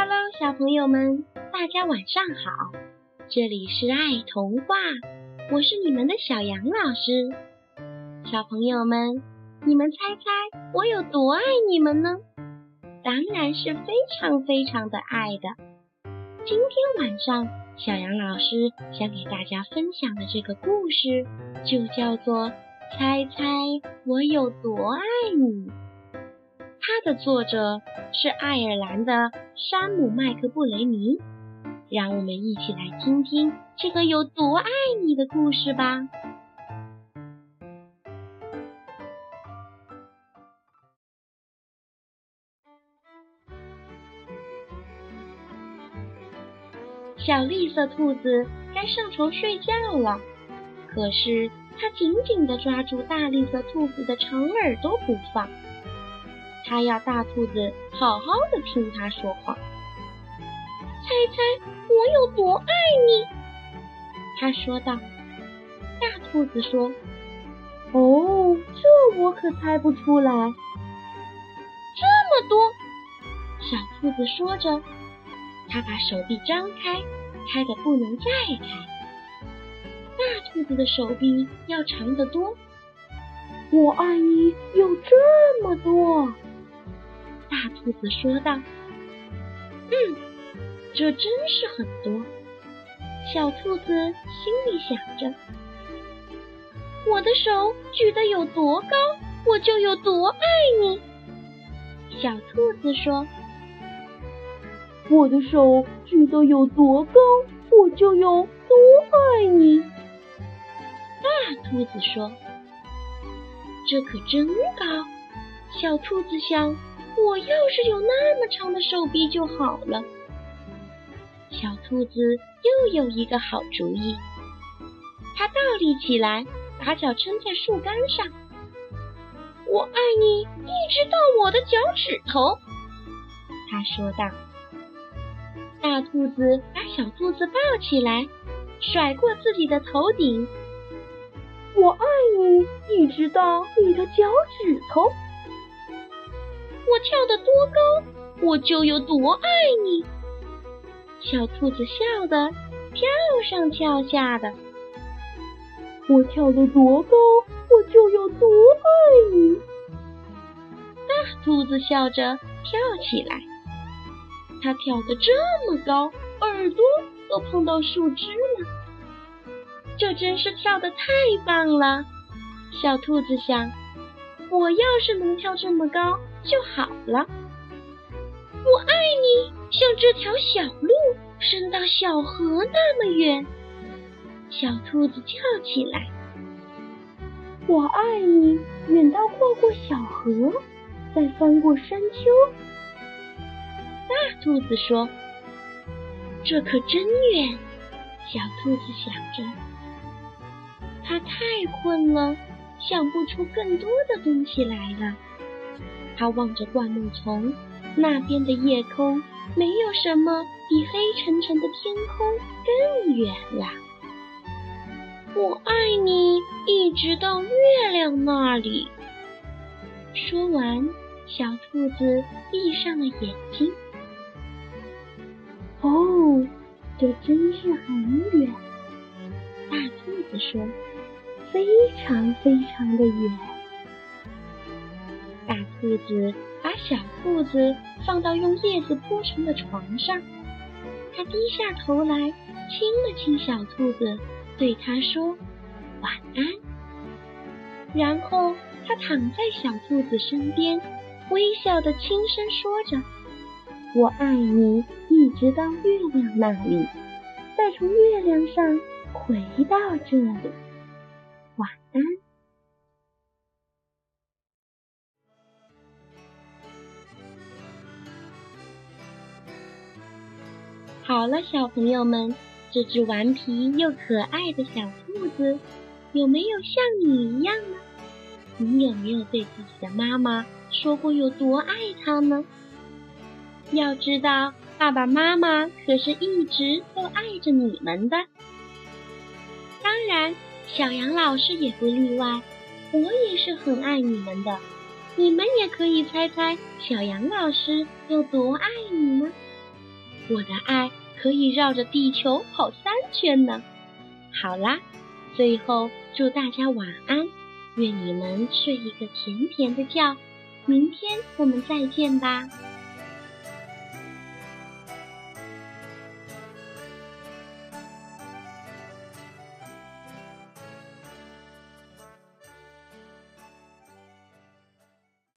Hello，小朋友们，大家晚上好！这里是爱童话，我是你们的小杨老师。小朋友们，你们猜猜我有多爱你们呢？当然是非常非常的爱的。今天晚上，小杨老师想给大家分享的这个故事，就叫做《猜猜我有多爱你》。它的作者是爱尔兰的山姆·麦克布雷尼，让我们一起来听听这个有多爱你的故事吧。小绿色兔子该上床睡觉了，可是它紧紧地抓住大绿色兔子的长耳朵不放。他要大兔子好好的听他说话。猜猜我有多爱你？他说道。大兔子说：“哦，这我可猜不出来。”这么多，小兔子说着，他把手臂张开，开的不能再开。大兔子的手臂要长得多。我爱你有这么多。大兔子说道：“嗯，这真是很多。”小兔子心里想着：“我的手举得有多高，我就有多爱你。”小兔子说：“我的手举得有多高，我就有多爱你。”大兔子说：“这可真高。”小兔子想。我要是有那么长的手臂就好了。小兔子又有一个好主意，它倒立起来，把脚撑在树干上。我爱你一直到我的脚趾头，它说道。大兔子把小兔子抱起来，甩过自己的头顶。我爱你一直到你的脚趾头。我跳得多高，我就有多爱你。小兔子笑得跳上跳下的。我跳得多高，我就有多爱你。大兔子笑着跳起来，它跳得这么高，耳朵都碰到树枝了。这真是跳得太棒了。小兔子想，我要是能跳这么高。就好了。我爱你，像这条小路伸到小河那么远。小兔子叫起来：“我爱你，远到跨过小河，再翻过山丘。”大兔子说：“这可真远。”小兔子想着，它太困了，想不出更多的东西来了。他望着灌木丛，那边的夜空没有什么比黑沉沉的天空更远了。我爱你，一直到月亮那里。说完，小兔子闭上了眼睛。哦，这真是很远。大兔子说：“非常非常的远。”兔子把小兔子放到用叶子铺成的床上，它低下头来亲了亲小兔子，对它说晚安。然后它躺在小兔子身边，微笑的轻声说着：“我爱你，一直到月亮那里，再从月亮上回到这里。晚安。”好了，小朋友们，这只顽皮又可爱的小兔子，有没有像你一样呢？你有没有对自己的妈妈说过有多爱她呢？要知道，爸爸妈妈可是一直都爱着你们的。当然，小杨老师也不例外，我也是很爱你们的。你们也可以猜猜小杨老师有多爱你呢？我的爱可以绕着地球跑三圈呢。好啦，最后祝大家晚安，愿你们睡一个甜甜的觉。明天我们再见吧。